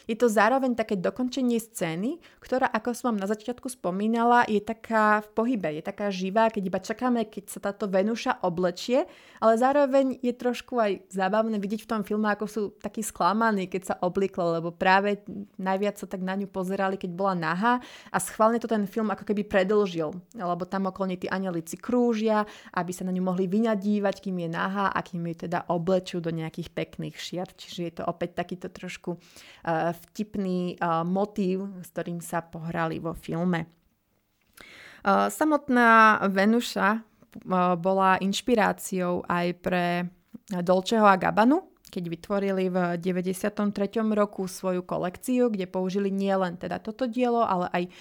je to zároveň také dokončenie scény, ktorá, ako som vám na začiatku spomínala, je taká v pohybe, je taká živá, keď iba čakáme, keď sa táto Venuša oblečie, ale zároveň je trošku aj zábavné vidieť v tom filme, ako sú takí sklamaní, keď sa obliekla, lebo práve najviac sa tak na ňu pozerali, keď bola nahá a schválne to ten film ako keby predlžil, lebo tam okolo tí anielici krúžia, aby sa na ňu mohli vyňadívať, kým je nahá a kým ju teda oblečú do nejakých pekných šiat. Čiže je to opäť takýto trošku uh, vtipný uh, motív, s ktorým sa pohrali vo filme. Uh, samotná Venuša uh, bola inšpiráciou aj pre Dolčeho a Gabanu, keď vytvorili v 93. roku svoju kolekciu, kde použili nielen teda toto dielo, ale aj uh,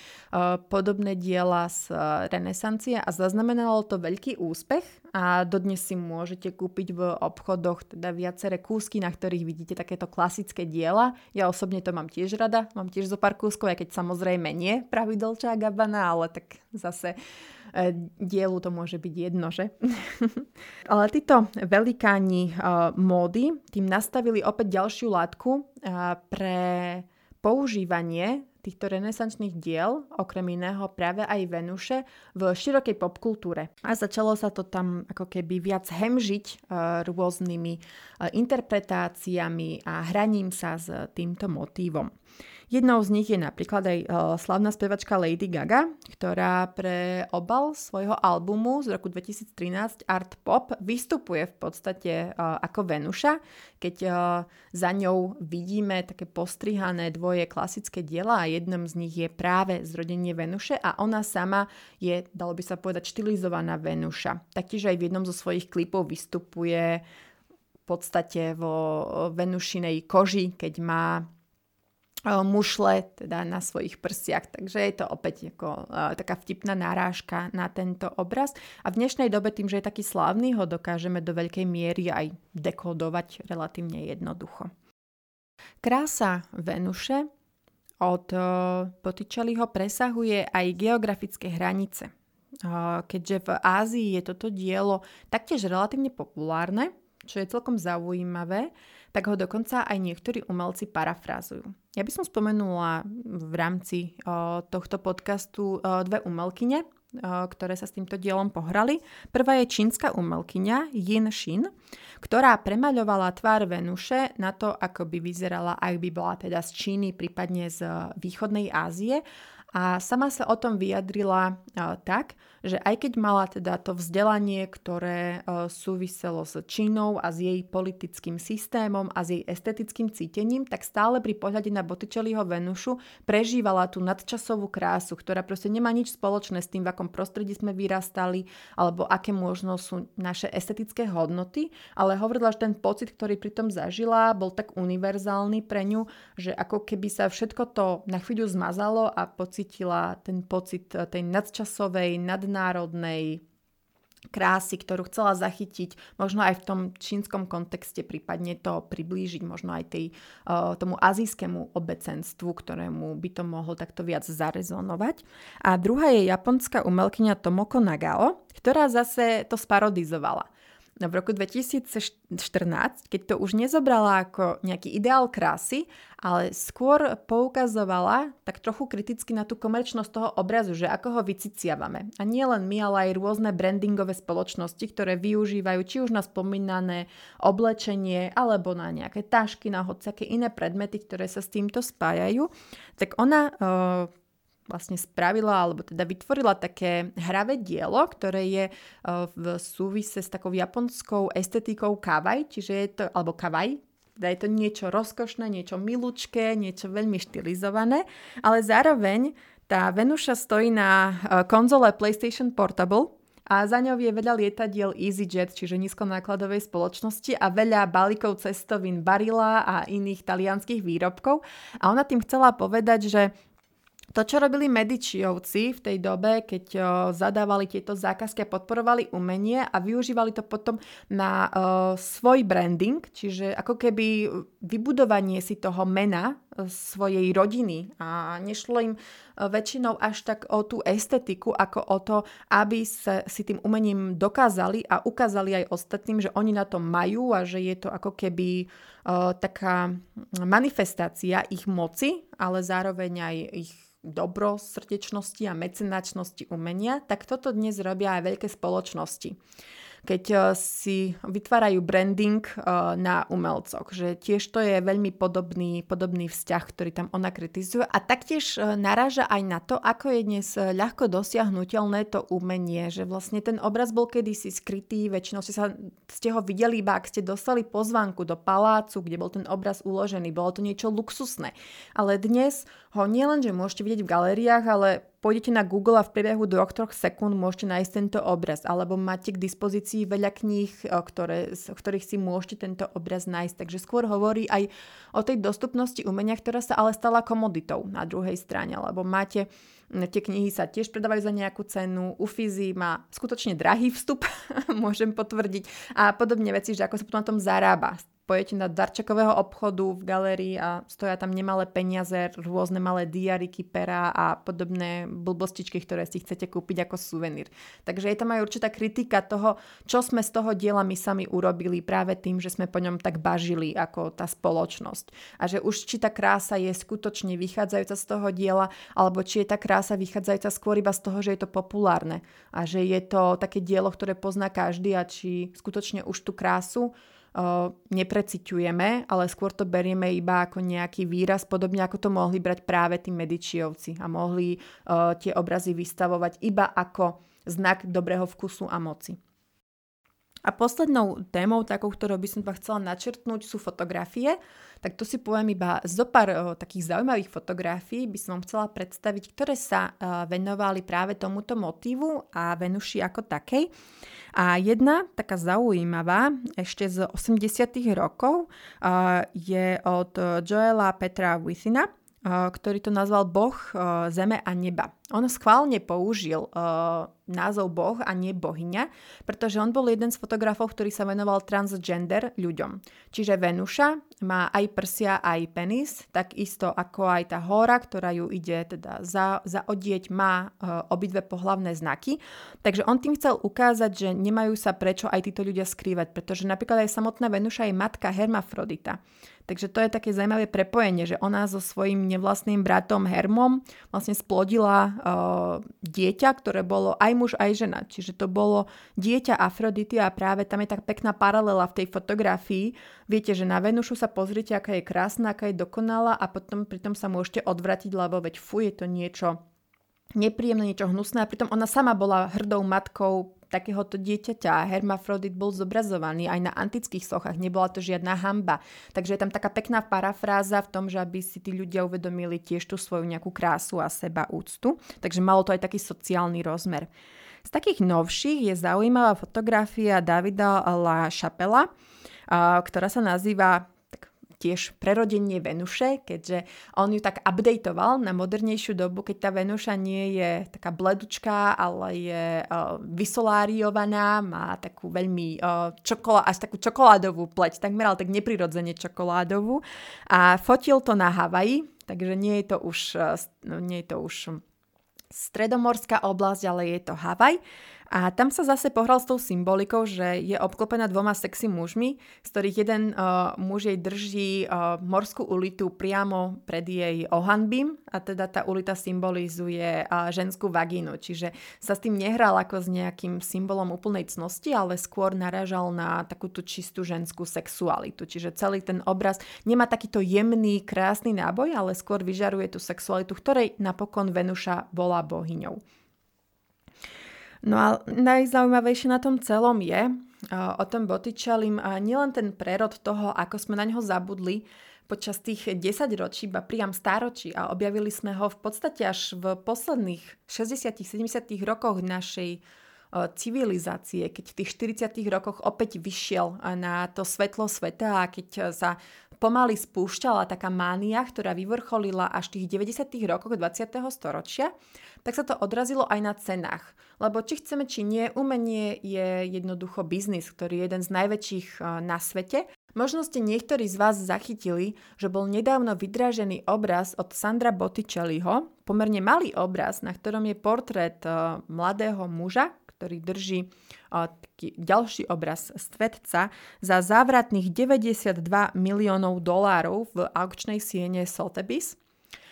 podobné diela z uh, renesancie a zaznamenalo to veľký úspech a dodnes si môžete kúpiť v obchodoch teda viaceré kúsky, na ktorých vidíte takéto klasické diela. Ja osobne to mám tiež rada, mám tiež zo pár kúskov, aj keď samozrejme nie pravidelčá Gabana, ale tak zase uh, E, dielu to môže byť jedno, že? Ale títo velikáni e, módy tým nastavili opäť ďalšiu látku e, pre používanie týchto renesančných diel, okrem iného práve aj Venuše, v širokej popkultúre. A začalo sa to tam ako keby viac hemžiť rôznymi interpretáciami a hraním sa s týmto motívom. Jednou z nich je napríklad aj slavná spevačka Lady Gaga, ktorá pre obal svojho albumu z roku 2013 Art Pop vystupuje v podstate ako Venuša, keď za ňou vidíme také postrihané dvoje klasické diela a jednom z nich je práve zrodenie Venuše a ona sama je, dalo by sa povedať, štilizovaná Venuša. Taktiež aj v jednom zo svojich klipov vystupuje v podstate vo Venušinej koži, keď má mušle teda na svojich prsiach. Takže je to opäť ako, uh, taká vtipná narážka na tento obraz. A v dnešnej dobe tým, že je taký slávny, ho dokážeme do veľkej miery aj dekodovať relatívne jednoducho. Krása Venuše od uh, presahuje aj geografické hranice. Keďže v Ázii je toto dielo taktiež relatívne populárne, čo je celkom zaujímavé, tak ho dokonca aj niektorí umelci parafrázujú. Ja by som spomenula v rámci o, tohto podcastu o, dve umelkyne, o, ktoré sa s týmto dielom pohrali. Prvá je čínska umelkyňa Yin Shin, ktorá premaľovala tvár Venuše na to, ako by vyzerala, ak by bola teda z Číny, prípadne z východnej Ázie a sama sa o tom vyjadrila tak, že aj keď mala teda to vzdelanie, ktoré uh, súviselo s Čínou a s jej politickým systémom a s jej estetickým cítením, tak stále pri pohľade na Botticelliho Venušu prežívala tú nadčasovú krásu, ktorá proste nemá nič spoločné s tým, v akom prostredí sme vyrastali, alebo aké možno sú naše estetické hodnoty, ale hovorila, že ten pocit, ktorý pri tom zažila, bol tak univerzálny pre ňu, že ako keby sa všetko to na chvíľu zmazalo a pocit pocitila ten pocit eh, tej nadčasovej, nadnárodnej krásy, ktorú chcela zachytiť, možno aj v tom čínskom kontexte, prípadne to priblížiť možno aj tej, uh, tomu azijskému obecenstvu, ktorému by to mohlo takto viac zarezonovať. A druhá je japonská umelkyňa Tomoko Nagao, ktorá zase to sparodizovala v roku 2014, keď to už nezobrala ako nejaký ideál krásy, ale skôr poukazovala tak trochu kriticky na tú komerčnosť toho obrazu, že ako ho vyciciavame. A nie len my, ale aj rôzne brandingové spoločnosti, ktoré využívajú či už na spomínané oblečenie, alebo na nejaké tašky, na hociaké iné predmety, ktoré sa s týmto spájajú. Tak ona uh, vlastne spravila alebo teda vytvorila také hravé dielo, ktoré je e, v súvise s takou japonskou estetikou kavaj, čiže je to, alebo kavaj, teda je to niečo rozkošné, niečo milučké, niečo veľmi štilizované, ale zároveň tá Venuša stojí na e, konzole PlayStation Portable a za ňou je veľa lietadiel EasyJet, čiže nízkonákladovej spoločnosti a veľa balíkov cestovín Barilla a iných talianských výrobkov. A ona tým chcela povedať, že to, čo robili Medičiovci v tej dobe, keď o, zadávali tieto zákazky a podporovali umenie a využívali to potom na o, svoj branding, čiže ako keby vybudovanie si toho mena svojej rodiny. A nešlo im väčšinou až tak o tú estetiku, ako o to, aby sa si tým umením dokázali a ukázali aj ostatným, že oni na to majú a že je to ako keby uh, taká manifestácia ich moci, ale zároveň aj ich dobrosrdečnosti a mecenačnosti umenia, tak toto dnes robia aj veľké spoločnosti keď eh, si vytvárajú branding eh, na umelcoch. Že tiež to je veľmi podobný, podobný vzťah, ktorý tam ona kritizuje. A taktiež eh, naráža aj na to, ako je dnes ľahko dosiahnutelné to umenie. Že vlastne ten obraz bol kedysi skrytý, väčšinou ste, sa, ste ho videli iba, ak ste dostali pozvánku do palácu, kde bol ten obraz uložený. Bolo to niečo luxusné. Ale dnes ho nielen, že môžete vidieť v galériách, ale pôjdete na Google a v priebehu 2-3 sekúnd môžete nájsť tento obraz, alebo máte k dispozícii veľa kníh, ktoré, z ktorých si môžete tento obraz nájsť. Takže skôr hovorí aj o tej dostupnosti umenia, ktorá sa ale stala komoditou na druhej strane, lebo máte Tie knihy sa tiež predávajú za nejakú cenu. Ufizi má skutočne drahý vstup, môžem potvrdiť. A podobne veci, že ako sa potom na tom zarába pojete na darčekového obchodu v galérii a stoja tam nemalé peniaze, rôzne malé diariky, pera a podobné blbostičky, ktoré si chcete kúpiť ako suvenír. Takže je tam aj určitá kritika toho, čo sme z toho diela my sami urobili práve tým, že sme po ňom tak bažili ako tá spoločnosť. A že už či tá krása je skutočne vychádzajúca z toho diela, alebo či je tá krása vychádzajúca skôr iba z toho, že je to populárne a že je to také dielo, ktoré pozná každý a či skutočne už tú krásu nepreciťujeme, ale skôr to berieme iba ako nejaký výraz, podobne ako to mohli brať práve tí medičiovci a mohli tie obrazy vystavovať iba ako znak dobrého vkusu a moci. A poslednou témou, takou, ktorou by som vám chcela načrtnúť, sú fotografie. Tak to si poviem iba zo pár o, takých zaujímavých fotografií, by som chcela predstaviť, ktoré sa o, venovali práve tomuto motívu a Venuši ako takej. A jedna taká zaujímavá, ešte z 80 rokov, o, je od Joela Petra Withina, ktorý to nazval Boh zeme a neba. On schválne použil uh, názov Boh a nie bohyňa, pretože on bol jeden z fotografov, ktorý sa venoval transgender ľuďom. Čiže Venuša má aj prsia, aj penis, takisto ako aj tá hora, ktorá ju ide teda za, zaodieť, má uh, obidve pohlavné znaky. Takže on tým chcel ukázať, že nemajú sa prečo aj títo ľudia skrývať, pretože napríklad aj samotná Venuša je matka Hermafrodita. Takže to je také zaujímavé prepojenie, že ona so svojím nevlastným bratom Hermom vlastne splodila uh, dieťa, ktoré bolo aj muž, aj žena. Čiže to bolo dieťa Afrodity a práve tam je tak pekná paralela v tej fotografii. Viete, že na Venušu sa pozrite, aká je krásna, aká je dokonalá a potom pritom sa môžete odvratiť, lebo veď fuj, je to niečo nepríjemné, niečo hnusné a pritom ona sama bola hrdou matkou takéhoto dieťaťa. Hermafrodit bol zobrazovaný aj na antických sochách, nebola to žiadna hamba. Takže je tam taká pekná parafráza v tom, že aby si tí ľudia uvedomili tiež tú svoju nejakú krásu a seba úctu. Takže malo to aj taký sociálny rozmer. Z takých novších je zaujímavá fotografia Davida La Chapela, ktorá sa nazýva tiež prerodenie Venuše, keďže on ju tak updateoval na modernejšiu dobu, keď tá Venuša nie je taká bledučká, ale je uh, vysoláriovaná, má takú veľmi uh, čokolá, až takú čokoládovú pleť, takmer ale tak neprirodzene čokoládovú. A fotil to na Havaji, takže nie je to už, uh, nie je to už stredomorská oblasť, ale je to Havaj. A tam sa zase pohral s tou symbolikou, že je obklopená dvoma sexy mužmi, z ktorých jeden uh, muž jej drží uh, morskú ulitu priamo pred jej ohanbím a teda tá ulita symbolizuje uh, ženskú vagínu. Čiže sa s tým nehral ako s nejakým symbolom úplnej cnosti, ale skôr naražal na takúto čistú ženskú sexualitu. Čiže celý ten obraz nemá takýto jemný, krásny náboj, ale skôr vyžaruje tú sexualitu, ktorej napokon Venuša bola bohyňou. No a najzaujímavejšie na tom celom je o tom Botticellim nielen ten prerod toho, ako sme na neho zabudli počas tých 10 ročí, ba priam stáročí a objavili sme ho v podstate až v posledných 60-70 rokoch našej civilizácie, keď v tých 40 rokoch opäť vyšiel na to svetlo sveta a keď sa pomaly spúšťala taká mánia, ktorá vyvrcholila až v tých 90 rokoch 20. storočia, tak sa to odrazilo aj na cenách. Lebo či chceme, či nie, umenie je jednoducho biznis, ktorý je jeden z najväčších eh, na svete. Možno ste niektorí z vás zachytili, že bol nedávno vydražený obraz od Sandra Botticelliho, pomerne malý obraz, na ktorom je portrét eh, mladého muža, ktorý drží taký ďalší obraz svetca za závratných 92 miliónov dolárov v aukčnej siene Sotheby's.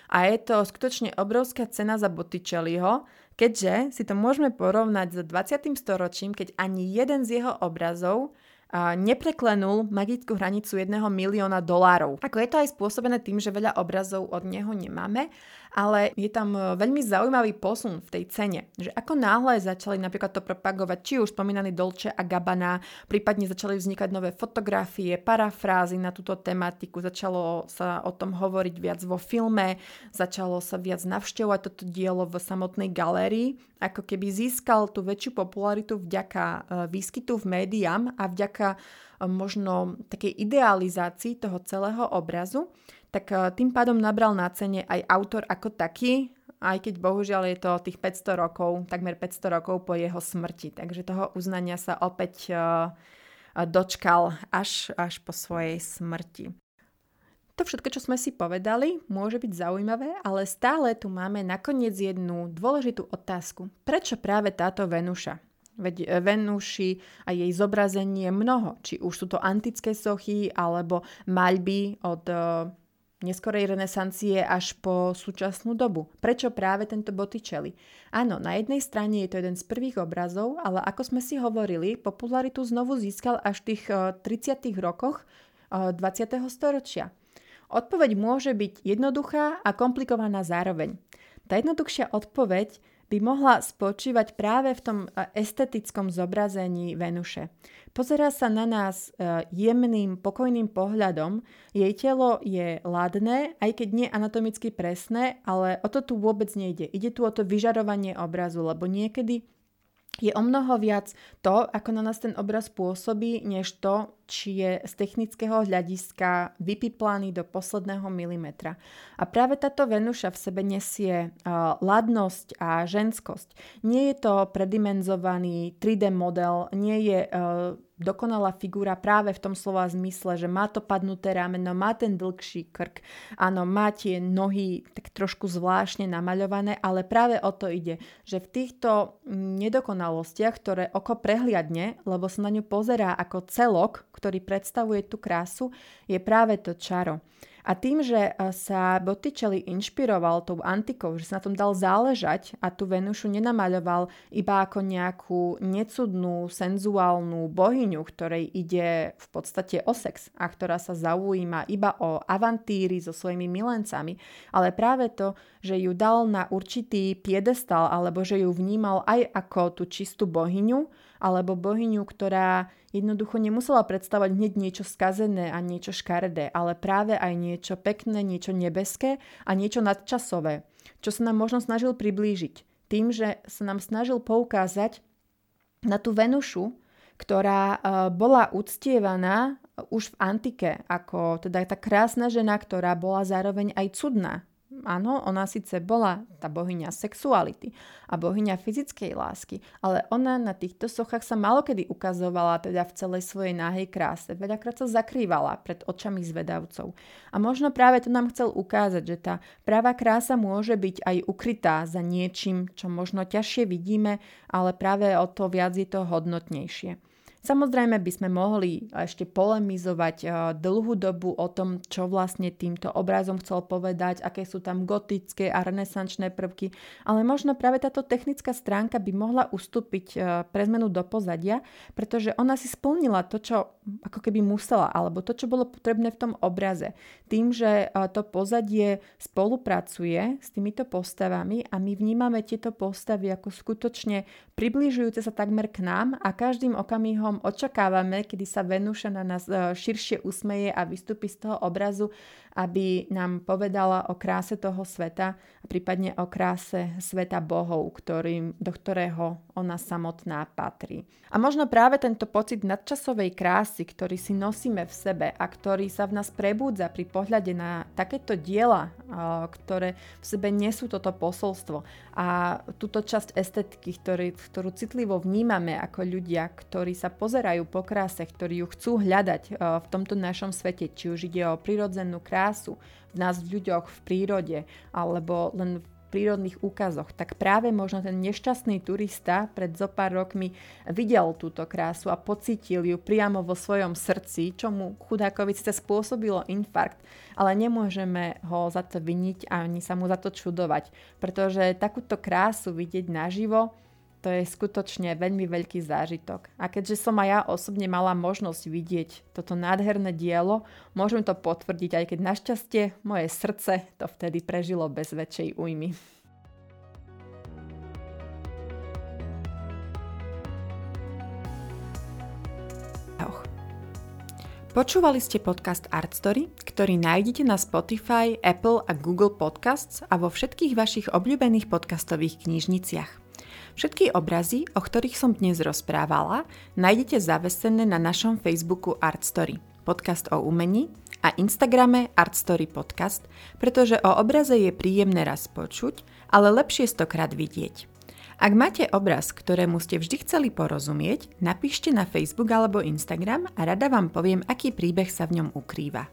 A je to skutočne obrovská cena za Botticelliho, keďže si to môžeme porovnať s 20. storočím, keď ani jeden z jeho obrazov nepreklenul magickú hranicu jedného milióna dolárov. Ako je to aj spôsobené tým, že veľa obrazov od neho nemáme, ale je tam e, veľmi zaujímavý posun v tej cene. Že ako náhle začali napríklad to propagovať, či už spomínaný Dolce a Gabbana, prípadne začali vznikať nové fotografie, parafrázy na túto tematiku, začalo sa o tom hovoriť viac vo filme, začalo sa viac navštevovať toto dielo v samotnej galérii, ako keby získal tú väčšiu popularitu vďaka e, výskytu v médiám a vďaka e, možno takej idealizácii toho celého obrazu tak eh, tým pádom nabral na cene aj autor ako taký, aj keď bohužiaľ je to tých 500 rokov, takmer 500 rokov po jeho smrti. Takže toho uznania sa opäť uh, dočkal až, až po svojej smrti. To všetko, čo sme si povedali, môže byť zaujímavé, ale stále tu máme nakoniec jednu dôležitú otázku. Prečo práve táto Venuša? Veď eh, Venuši a jej zobrazenie mnoho, či už sú to antické sochy alebo maľby od neskorej renesancie až po súčasnú dobu. Prečo práve tento Botticelli? Áno, na jednej strane je to jeden z prvých obrazov, ale ako sme si hovorili, popularitu znovu získal až v tých 30. Eh, rokoch 20. Eh, storočia. Odpoveď môže byť jednoduchá a komplikovaná zároveň. Tá jednoduchšia odpoveď by mohla spočívať práve v tom e, estetickom zobrazení Venuše. Pozerá sa na nás e, jemným, pokojným pohľadom. Jej telo je ladné, aj keď nie anatomicky presné, ale o to tu vôbec nejde. Ide tu o to vyžarovanie obrazu, lebo niekedy je o mnoho viac to, ako na nás ten obraz pôsobí, než to, či je z technického hľadiska vypiplaný do posledného milimetra. A práve táto Venuša v sebe nesie uh, ladnosť a ženskosť. Nie je to predimenzovaný 3D model, nie je uh, dokonalá figúra práve v tom slova zmysle, že má to padnuté rameno, má ten dlhší krk, áno, má tie nohy tak trošku zvláštne namaľované, ale práve o to ide, že v týchto nedokonalostiach, ktoré oko prehliadne, lebo sa na ňu pozerá ako celok, ktorý predstavuje tú krásu, je práve to čaro. A tým, že e, sa Botticelli inšpiroval tou antikou, že sa na tom dal záležať a tú Venušu nenamaľoval iba ako nejakú necudnú, senzuálnu bohyňu, ktorej ide v podstate o sex a ktorá sa zaujíma iba o avantíry so svojimi milencami, ale práve to, že ju dal na určitý piedestal alebo že ju vnímal aj ako tú čistú bohyňu, alebo bohyňu, ktorá jednoducho nemusela predstavovať hneď niečo skazené a niečo škaredé, ale práve aj niečo pekné, niečo nebeské a niečo nadčasové, čo sa nám možno snažil priblížiť. Tým, že sa nám snažil poukázať na tú Venušu, ktorá e, bola uctievaná už v antike ako teda tá krásna žena, ktorá bola zároveň aj cudná áno, ona síce bola tá bohyňa sexuality a bohyňa fyzickej lásky, ale ona na týchto sochách sa malokedy ukazovala teda v celej svojej náhej kráse. Veľakrát sa zakrývala pred očami zvedavcov. A možno práve to nám chcel ukázať, že tá práva krása môže byť aj ukrytá za niečím, čo možno ťažšie vidíme, ale práve o to viac je to hodnotnejšie. Samozrejme by sme mohli ešte polemizovať eh, dlhú dobu o tom, čo vlastne týmto obrazom chcel povedať, aké sú tam gotické a renesančné prvky, ale možno práve táto technická stránka by mohla ustúpiť eh, pre zmenu do pozadia, pretože ona si splnila to, čo ako keby musela, alebo to, čo bolo potrebné v tom obraze. Tým, že eh, to pozadie spolupracuje s týmito postavami a my vnímame tieto postavy ako skutočne približujúce sa takmer k nám a každým okamihom očakávame, kedy sa Venúša na nás e, širšie usmeje a vystúpi z toho obrazu, aby nám povedala o kráse toho sveta a prípadne o kráse sveta bohov, ktorým, do ktorého ona samotná patrí. A možno práve tento pocit nadčasovej krásy, ktorý si nosíme v sebe a ktorý sa v nás prebúdza pri pohľade na takéto diela, ktoré v sebe nesú toto posolstvo a túto časť estetiky, ktorý, ktorú citlivo vnímame ako ľudia, ktorí sa pozerajú po kráse, ktorí ju chcú hľadať v tomto našom svete, či už ide o prirodzenú krásu v nás v ľuďoch, v prírode, alebo len v prírodných úkazoch, tak práve možno ten nešťastný turista pred zo pár rokmi videl túto krásu a pocítil ju priamo vo svojom srdci, čo mu chudákovi síce spôsobilo infarkt, ale nemôžeme ho za to viniť ani sa mu za to čudovať, pretože takúto krásu vidieť naživo to je skutočne veľmi veľký zážitok. A keďže som aj ja osobne mala možnosť vidieť toto nádherné dielo, môžem to potvrdiť, aj keď našťastie moje srdce to vtedy prežilo bez väčšej újmy. Počúvali ste podcast Art Story, ktorý nájdete na Spotify, Apple a Google Podcasts a vo všetkých vašich obľúbených podcastových knižniciach. Všetky obrazy, o ktorých som dnes rozprávala, nájdete zavesené na našom Facebooku Art Story, podcast o umení a Instagrame Art Story Podcast, pretože o obraze je príjemné raz počuť, ale lepšie stokrát vidieť. Ak máte obraz, ktorému ste vždy chceli porozumieť, napíšte na Facebook alebo Instagram a rada vám poviem, aký príbeh sa v ňom ukrýva.